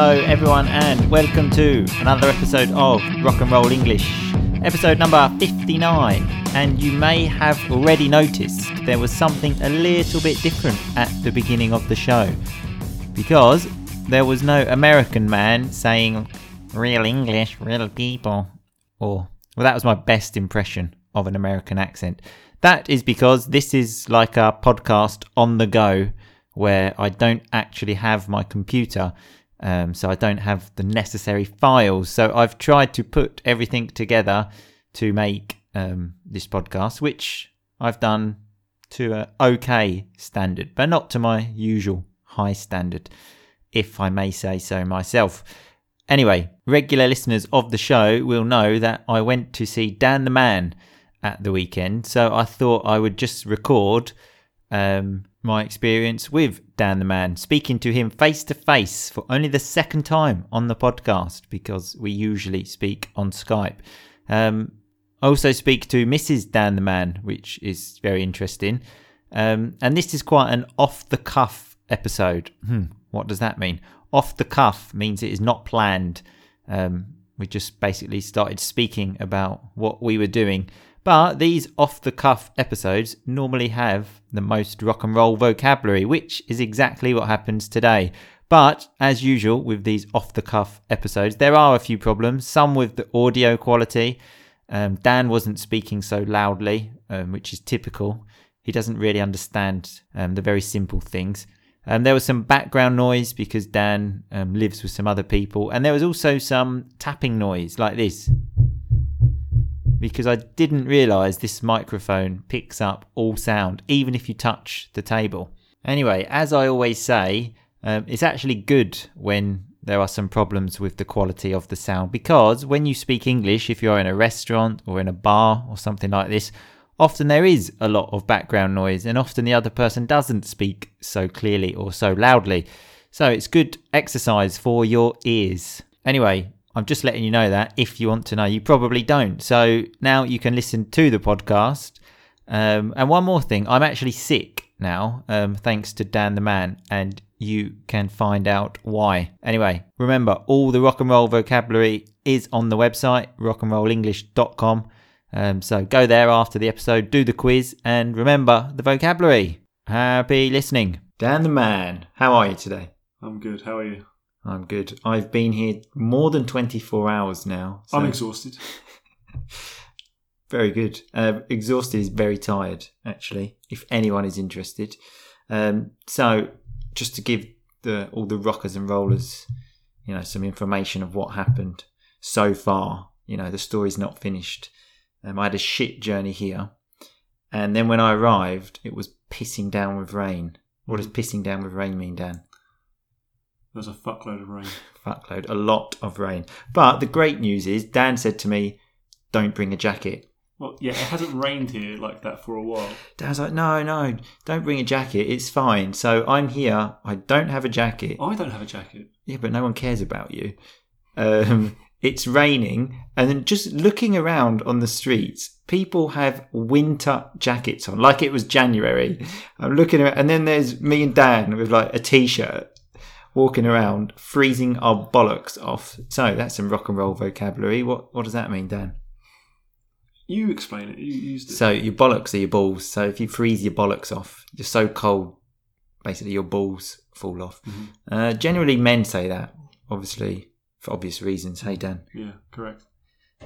Hello, everyone, and welcome to another episode of Rock and Roll English, episode number 59. And you may have already noticed there was something a little bit different at the beginning of the show because there was no American man saying real English, real people, or well, that was my best impression of an American accent. That is because this is like a podcast on the go where I don't actually have my computer, um, so I don't have the necessary files. So I've tried to put everything together to make um, this podcast, which I've done to an okay standard, but not to my usual high standard, if I may say so myself. Anyway, regular listeners of the show will know that I went to see Dan the Man at the weekend, so I thought I would just record um, my experience with Dan the Man, speaking to him face to face for only the second time on the podcast because we usually speak on Skype. Um, I also speak to Mrs. Dan the Man, which is very interesting. Um, and this is quite an off the cuff episode. Hmm, what does that mean? Off the cuff means it is not planned. Um, we just basically started speaking about what we were doing. But these off the cuff episodes normally have the most rock and roll vocabulary, which is exactly what happens today. But as usual with these off the cuff episodes, there are a few problems, some with the audio quality. Um, Dan wasn't speaking so loudly, um, which is typical. He doesn't really understand um, the very simple things. Um, there was some background noise because Dan um, lives with some other people, and there was also some tapping noise like this because I didn't realize this microphone picks up all sound, even if you touch the table. Anyway, as I always say, um, it's actually good when there are some problems with the quality of the sound because when you speak English, if you're in a restaurant or in a bar or something like this, often there is a lot of background noise and often the other person doesn't speak so clearly or so loudly. So it's good exercise for your ears. Anyway, I'm just letting you know that if you want to know, you probably don't. So now you can listen to the podcast. Um, and one more thing, I'm actually sick now, um, thanks to Dan the Man, and you can find out why. Anyway, remember, all the rock and roll vocabulary is on the website, rockandrollenglish.com. Um, so go there after the episode, do the quiz, and remember the vocabulary. Happy listening. Dan the Man, how are you today? I'm good. How are you? I'm good. I've been here more than 24 hours now. so- I'm exhausted. Very good. Uh, exhausted is very tired, actually, if anyone is interested. Um, so, just to give the all the rockers and rollers, you know, some information of what happened so far. You know, the story's not finished. Um, I had a shit journey here, and then when I arrived, it was pissing down with rain. What does pissing down with rain mean, Dan? There's a fuckload of rain. fuckload, a lot of rain. But the great news is, Dan said to me, "Don't bring a jacket." Well, yeah, it hasn't rained here like that for a while. Dan's like, "No, no, don't bring a jacket. It's fine." So I'm here. I don't have a jacket. I don't have a jacket. Yeah, but no one cares about you. Um, it's raining, and then just looking around on the streets, people have winter jackets on, like it was January. I'm looking around, and then there's me and Dan with like a t-shirt. Walking around, freezing our bollocks off. So that's some rock and roll vocabulary. What what does that mean, Dan? You explain it. You used it. So your bollocks are your balls. So if you freeze your bollocks off, you're so cold, basically your balls fall off. Mhm. Uh, generally, men say that, obviously for obvious reasons. Hey Dan. Yeah, correct.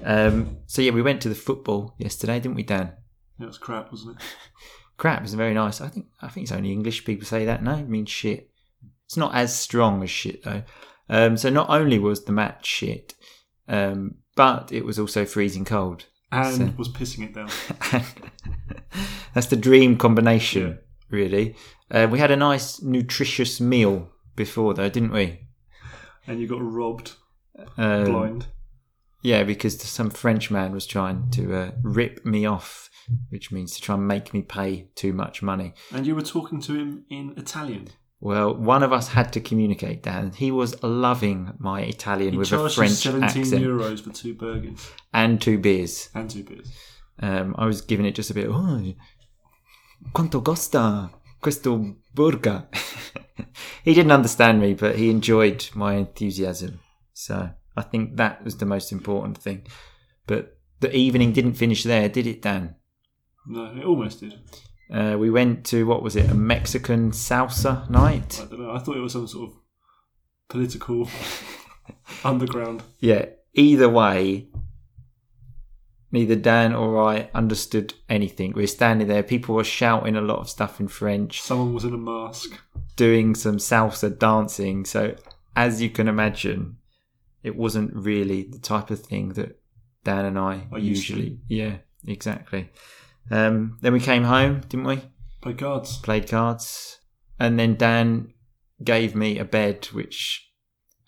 Um, so yeah, we went to the football yesterday, didn't we, Dan? It was crap, wasn't it? Crap is very nice. I think I think it's only English people say that. No, it means shit. It's not as strong as shit though. Um, so not only was the match shit, um, but it was also freezing cold. And So- was pissing it down. That's the dream combination, really. Uh, we had a nice, nutritious meal before, though, didn't we? And you got robbed Um, blind. Yeah, because some French man was trying to uh, rip me off, which means to try and make me pay too much money. And you were talking to him in Italian. Well, one of us had to communicate, Dan. He was loving my Italian He with a French 17 accent euros for two burgers and two beers. and two beers. Um, I was giving it just a bit. Oh, quanto costa questo burger? he didn't understand me, but he enjoyed my enthusiasm. So I think that was the most important thing. But the evening didn't finish there, did it, Dan? No, it almost did. Uh, we went to what was it, a Mexican salsa night? I don't know. I thought it was some sort of political underground. Yeah. Either way, neither Dan or I understood anything. We were standing there, people were shouting a lot of stuff in French, Someone was in a mask. doing some salsa dancing. So, as you can imagine, it wasn't really the type of thing that Dan and I to. usually. Yeah, exactly. Um, then we came home, didn't we? Play cards. Played cards, and then Dan gave me a bed, which,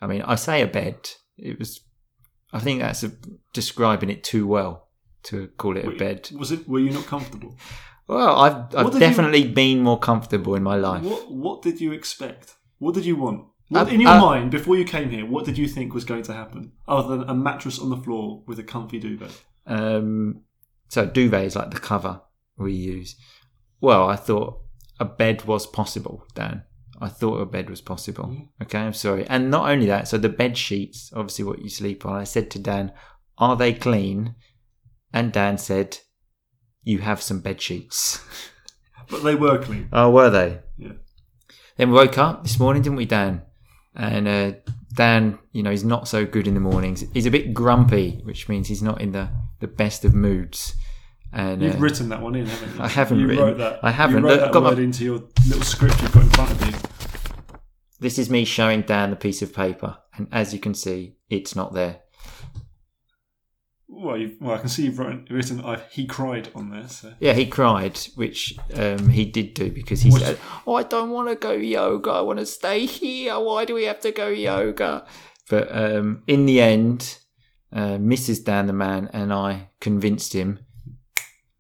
I mean, I say a bed. It was, I think that's a, describing it too well to call it a Wait, bed. Was it? Were you not comfortable? Well, I've, I've did you- definitely been more comfortable in my life. What What did you expect? What did you want? What, Uh, in your uh, mind, before you came here, what did you think was going to happen, other than a mattress on the floor with a comfy duvet? Um, so duvet is like the cover we use. Well, I thought a bed was possible, Dan. I thought a bed was possible. Mhm. Okay, I'm sorry. And not only that, so the bed sheets, obviously what you sleep on, I said to Dan, are they clean? And Dan said, you have some bed sheets. But they were clean. oh, were they? Yeah. Then we woke up this morning, didn't we, Dan? And uh, Dan, you know, he's not so good in the mornings. He's a bit grumpy, which means he's not in the, the best of moods. And You've uh, written that one in, haven't you? I haven't you written- Wrote that. I haven't. You wrote Look, that got my- word into your little script you've got in front of you. this is me showing Dan the piece of paper, and as you can see, it's not there. Well, well, I can see you've written, he cried on there. So. Yeah, he cried, which um, he did do because he What- said, "Oh, I don't want to go yoga. I want to stay here. Why do we have to go yoga?" But um, in the end, uh, Mrs. Dan the man and I convinced him,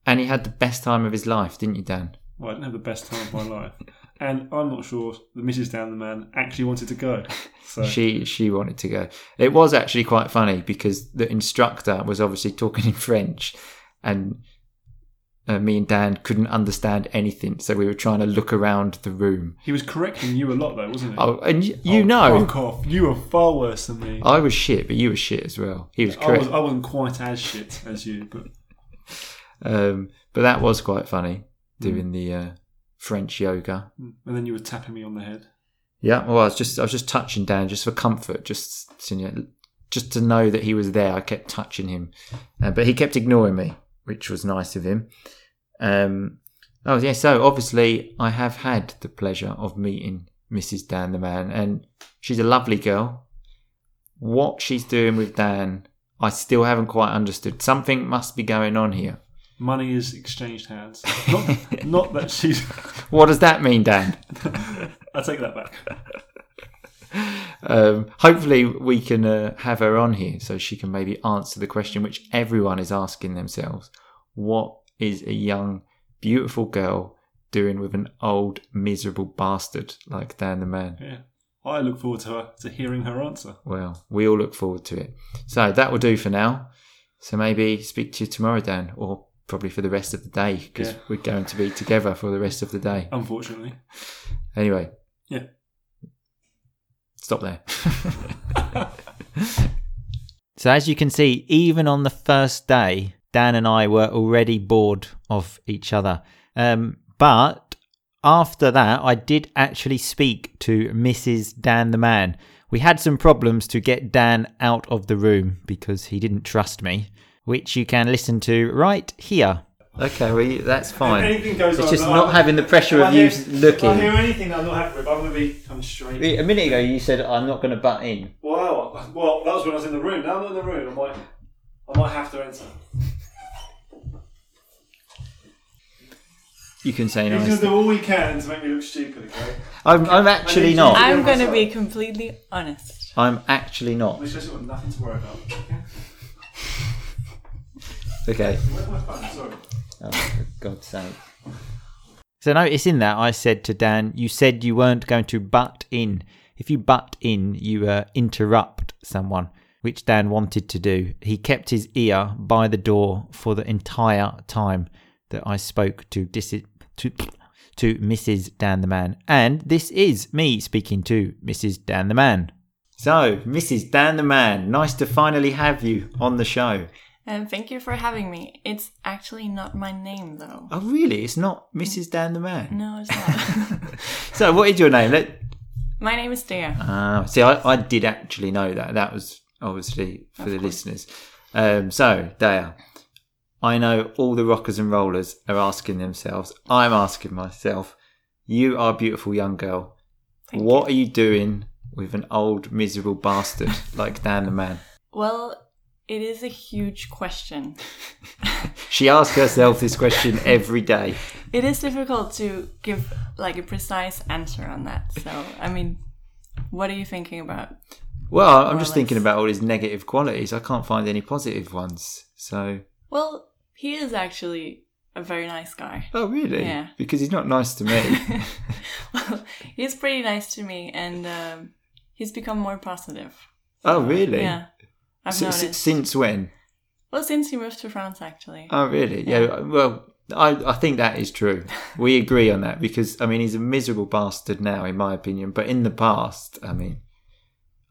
and he had the best time of his life, didn't you, Dan? Well, I didn't have the best time of my life, and I'm not sure the Mrs. Dan the man actually wanted to go. So She she wanted to go. It was actually quite funny because the instructor was obviously talking in French, and uh, me and Dan couldn't understand anything, so we were trying to look around the room. he was correcting you a lot, though, wasn't he? Oh, and y- you Oh, know, fuck off! You were far worse than me. I was shit, but you were shit as well. He was I, correct, was, I wasn't quite as shit as you, but um, but that was quite funny Hmm. doing the uh, French yoga. and then you were tapping me on the head. Yeah, well, I was just I was just touching Dan just for comfort, just you know, just to know that he was there. I kept touching him, uh, but he kept ignoring me, which was nice of him. Um, oh yeah, so obviously I have had the pleasure of meeting Mrs. Dan the man, and she's a lovely girl. What she's doing with Dan, I still haven't quite understood. Something must be going on here. Money is exchanged hands. Not, not that she's. What does that mean, Dan? I take that back. um, hopefully we can uh, have her on here so she can maybe answer the question which everyone is asking themselves what is a young beautiful girl doing with an old miserable bastard like dan the man Yeah, I look forward to her to hearing her answer. well we all look forward to it so that will do for now so maybe speak to you tomorrow dan or probably for the rest of the day because Yeah. we're going to be together for the rest of the day Unfortunately, anyway Yeah. stop there So, as you can see, even on the first day, Dan and I were already bored of each other. Um, but after that, I did actually speak to Mrs. Dan the man. We had some problems to get Dan out of the room because he didn't trust me, which you can listen to right here. Okay, well, that's fine. anything goes It's on, just that not I- having the pressure if I of you looking. If I hear anything I'm not happy with, I'm going to be coming straight. A minute ago, you said I'm not going to butt in. Wow. Well, that was when I was in the room. Now I'm not in the room. I might, I might have to enter. You can say He's going nice. to do all he can to make me look stupid. Okay. I'm, I'm actually not. I'm going to be completely honest. I'm actually not. It's just got nothing to worry about. Okay. Okay. Oh, for God's sake. So notice in that I said to Dan, you said you weren't going to butt in. If you butt in, you uh, interrupt someone, which Dan wanted to do. He kept his ear by the door for the entire time that I spoke to dis- to to Mrs. Dan the Man. And this is me speaking to Mrs. Dan the Man. So, Mrs. Dan the Man, nice to finally have you on the show. And thank you for having me. It's actually not my name, though. Oh, really? It's not Mrs. Dan the Man? No, it's not. So, what is your name? Let, my name is Dea. Ah, see, I, I did actually know that. That was obviously for the listeners. Um, so, Daya, I know all the rockers and rollers are asking themselves. I'm asking myself. You are a beautiful young girl. Thank what are you doing with an old miserable bastard like Dan the man? Well, it is a huge question. She asks herself this question every day. It is difficult to give like a precise answer on that. So, I mean, what are you thinking about? Well, I'm just or thinking about all his negative qualities. I can't find any positive ones. So, Well, he is actually a very nice guy. oh really? Yeah. Because he's not nice to me. well, he's pretty nice to me, and um, he's become more positive. oh really? Yeah, I've S- noticed. since when? well, since he moved to France, actually. Oh, really? Yeah. Well, I, I think that is true. We agree on that because, I mean, he's a miserable bastard now, in my opinion. But in the past, I mean,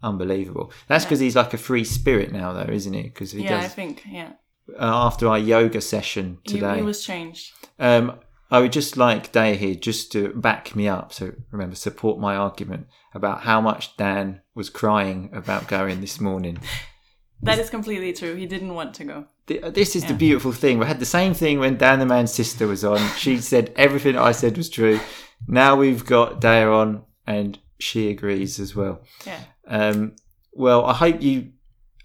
unbelievable. That's because he's like a free spirit now, though, isn't he? Because he yeah, I think. Yeah, Uh, after our yoga session today, he was changed. um, I would just like Day here just to back me up. So remember, support my argument about how much Dan was crying about going this morning. That is completely true. He didn't want to go. Th- This is the beautiful thing. We had the same thing when Dan the Man's sister was on. She said everything I said was true. Now we've got Daya on, and she agrees as well. Yeah. Um, well, I hope you,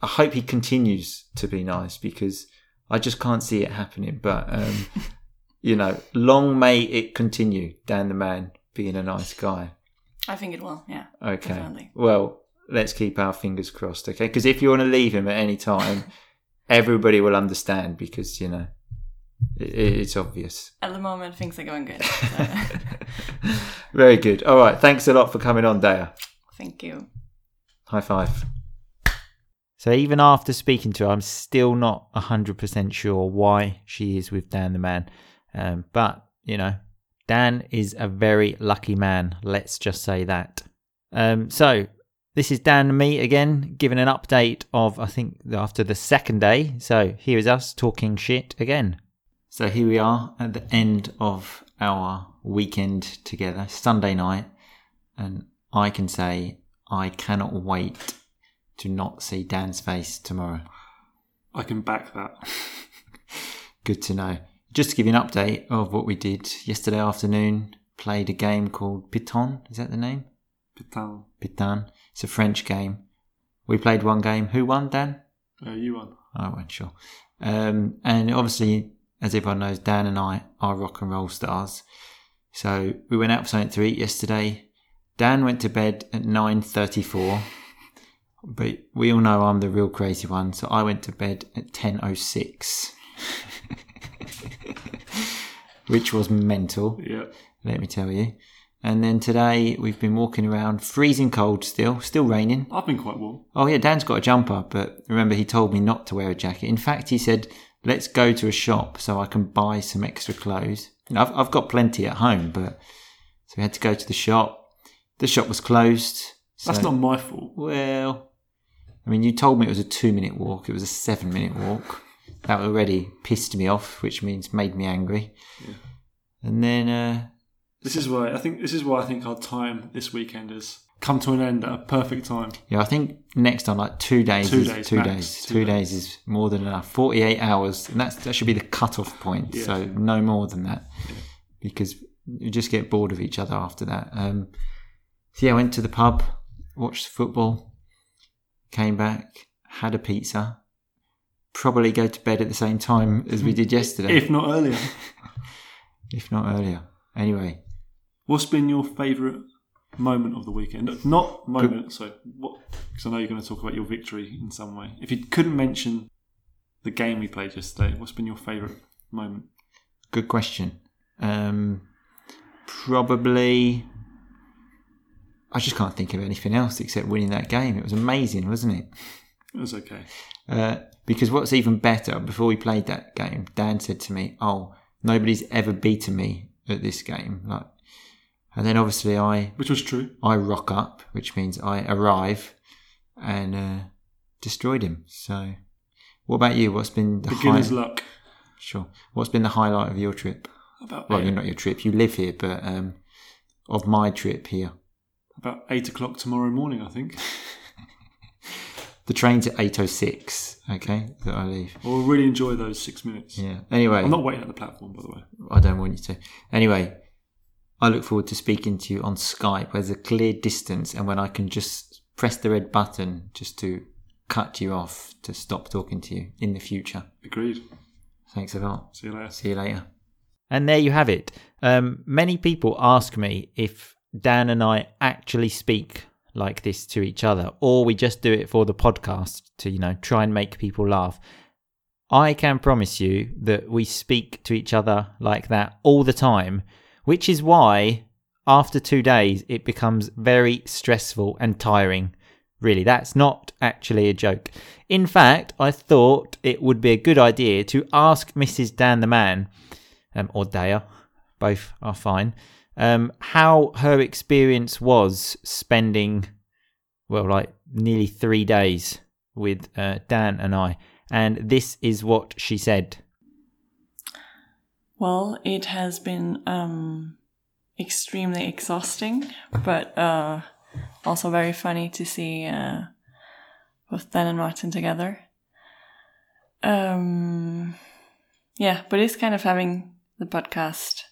I hope he continues to be nice because I just can't see it happening. But um, you know, long may it continue. Dan the Man being a nice guy. I think it will. Yeah. Okay. Definitely. Well, let's keep our fingers crossed, okay? Because if you want to leave him at any time, everybody will understand because, you know, it, it's obvious. At the moment, things are going good. So, Very good. All right. Thanks a lot for coming on, Daya. thank you. High five. So even after speaking to her, I'm still not 100% sure why she is with Dan the man. Um, but, you know, Dan is a very lucky man. Let's just say that. Um, so this is Dan and me again, giving an update of, I think, after the second day. So here is us talking shit again. So here we are at the end of our weekend together, Sunday night. And I can say I cannot wait to not see Dan's face tomorrow. I can back that. Good to know. Just to give you an update of what we did yesterday afternoon, played a game called Piton. Is that the name? Pitan. Pitan. It's a French game. We played one game. Who won, Dan? Uh, you won. I wasn't sure. Um, and obviously, as everyone knows, Dan and I are rock and roll stars. So we went out for something to eat yesterday. Dan went to bed at nine thirty-four, but we all know I'm the real crazy one. So I went to bed at ten oh six, which was mental. Yeah. Let me tell you. And then today we've been walking around, freezing cold still, still raining. I've been quite warm. Oh yeah, Dan's got a jumper, but remember he told me not to wear a jacket. In fact, he said, "Let's go to a shop so I can buy some extra clothes." You know, I've I've got plenty at home, but so we had to go to the shop. The shop was closed. That's not my fault. well. I mean, you told me it was a two-minute walk. It was a seven-minute walk. That already pissed me off, which means made me angry. And then, uh, This is why I think this is why I think our time this weekend has come to an end at a perfect time. Yeah, I think next time, like two days, Two is, days two max, days, two two days is more than enough. Forty-eight hours, and that's that should be the cut-off point. Yeah. So no more than that, because you just get bored of each other after that. Um, so yeah, I went to the pub, watched football, came back, had a pizza. Probably go to bed at the same time as we did yesterday, If not earlier. if not earlier. Anyway, What's been your favourite moment of the weekend? Not moment, so what? Because I know you're going to talk about your victory in some way. If you couldn't mention the game we played yesterday, what's been your favourite moment? good question. Um, probably. I just can't think of anything else except winning that game. It was amazing, wasn't it? It was okay. Uh, because what's even better, before we played that game, Dan said to me, "Oh, nobody's ever beaten me at this game. Like, and then obviously I Which was true. I rock up, which means I arrive and uh, destroyed him. So, what about you? What's been the Beginner's high- luck. Sure. What's been the highlight of your trip? About Well, eight, you're not your trip. You live here, but um, of my trip here. about eight o'clock tomorrow morning, I think. The train's at eight oh six. Okay, that I leave. I'll really enjoy those six minutes. Yeah. Anyway, I'm not waiting at the platform, by the way. I don't want you to. Anyway, I look forward to speaking to you on Skype. Where there's a clear distance, and when I can just press the red button just to cut you off to stop talking to you in the future. Agreed. Thanks a lot. See you later. See you later. And there you have it. Um, many people ask me if Dan and I actually speak like this to each other, or we just do it for the podcast to, you know, try and make people laugh. I can promise you that we speak to each other like that all the time, which is why after two days it becomes very stressful and tiring. Really, that's not actually a joke. In fact, I thought it would be a good idea to ask Mrs. Dan the Man, um, or Daya, both are fine, um, how her experience was spending, well, like nearly three days with uh, Dan and I. And this is what she said. Well, it has been um, extremely exhausting, but uh, also very funny to see uh, both Dan and Martin together. Um, yeah, but it's kind of having the podcast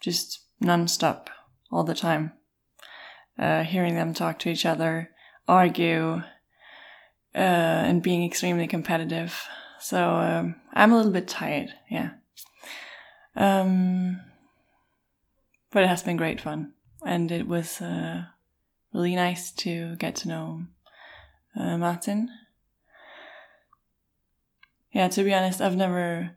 just non-stop all the time. Uh, hearing them talk to each other, argue, uh, and being extremely competitive. So um, I'm a little bit tired, yeah. Um, but it has been great fun, and it was uh, really nice to get to know uh, Martin. Yeah, to be honest, I've never,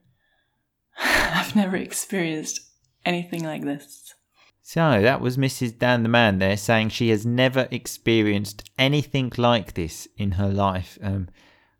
I've never experienced anything like this. So that was Mrs. Dan the Man there saying she has never experienced anything like this in her life. Um,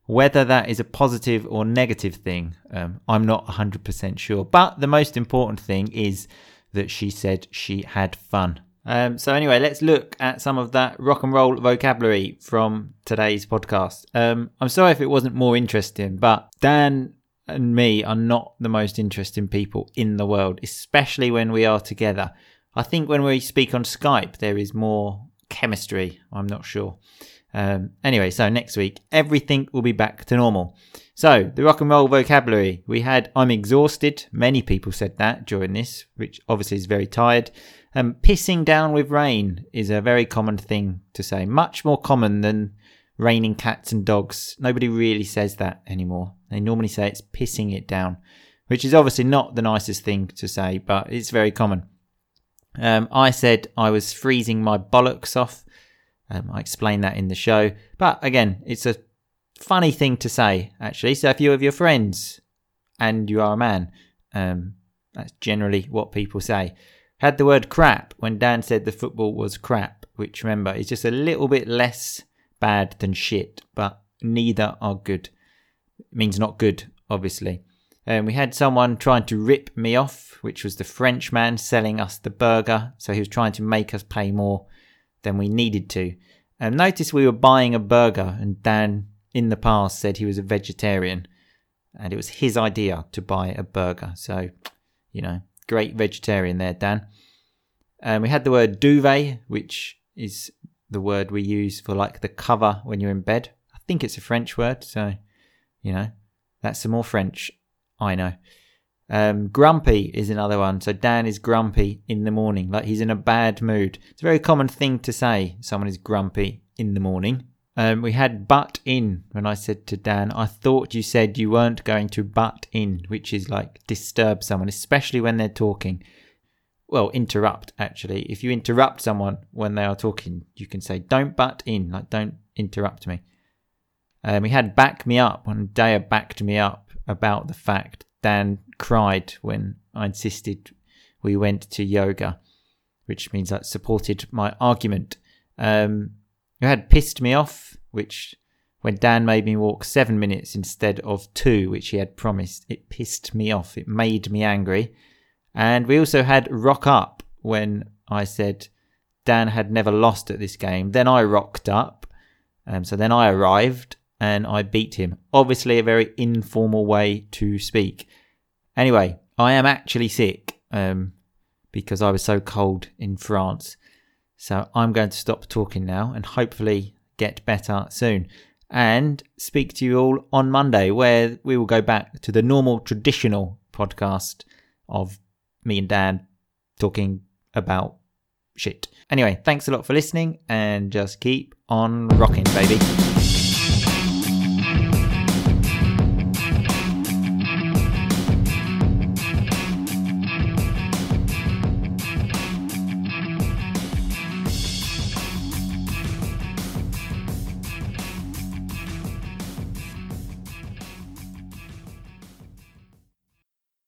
whether that is a positive or negative thing, um, I'm not 100% sure. But the most important thing is that she said she had fun. Um, so, anyway, let's look at some of that rock and roll vocabulary from today's podcast. Um, I'm sorry if it wasn't more interesting, but Dan and me are not the most interesting people in the world, especially when we are together. I think when we speak on Skype, there is more chemistry. I'm not sure. Um, anyway, so next week, everything will be back to normal. So, the rock and roll vocabulary. We had I'm exhausted. Many people said that during this, which obviously is very tired. Um, pissing down with rain is a very common thing to say, much more common than raining cats and dogs. Nobody really says that anymore. They normally say it's pissing it down, which is obviously not the nicest thing to say, but it's very common. Um, I said I was freezing my bollocks off. Um, I explained that in the show. But again, it's a funny thing to say, actually. So if you're your friends and you are a man, um, that's generally what people say. Had the word crap when Dan said the football was crap, which remember is just a little bit less bad than shit, but neither are good. It means not good, obviously. And we had someone trying to rip me off, which was the French man selling us the burger. So he was trying to make us pay more than we needed to. And notice we were buying a burger, and Dan in the past said he was a vegetarian, and it was his idea to buy a burger. So, you know, great vegetarian there, Dan. And we had the word duvet, which is the word we use for like the cover when you're in bed. I think it's a French word, so you know, that's some more French. I know. Um, grumpy is another one. So Dan is grumpy in the morning, like he's in a bad mood. It's a very common thing to say. Someone is grumpy in the morning. Um, we had butt in when I said to Dan, I thought you said you weren't going to butt in, which is like disturb someone, especially when they're talking. Well, interrupt actually. If you interrupt someone when they are talking, you can say, don't butt in, like don't interrupt me. Um, we had back me up when Daya backed me up about the fact Dan cried when I insisted we went to yoga, which means that supported my argument. Um, you had pissed me off, which when Dan made me walk seven minutes instead of two, which he had promised, it pissed me off. It made me angry. And we also had Rock Up when I said Dan had never lost at this game. Then I rocked up. Um, so then I arrived and I beat him. Obviously, a very informal way to speak. Anyway, I am actually sick um, because I was so cold in France. So I'm going to stop talking now and hopefully get better soon. And speak to you all on Monday, where we will go back to the normal traditional podcast of me and Dan talking about shit. Anyway, thanks a lot for listening and just keep on rocking, baby.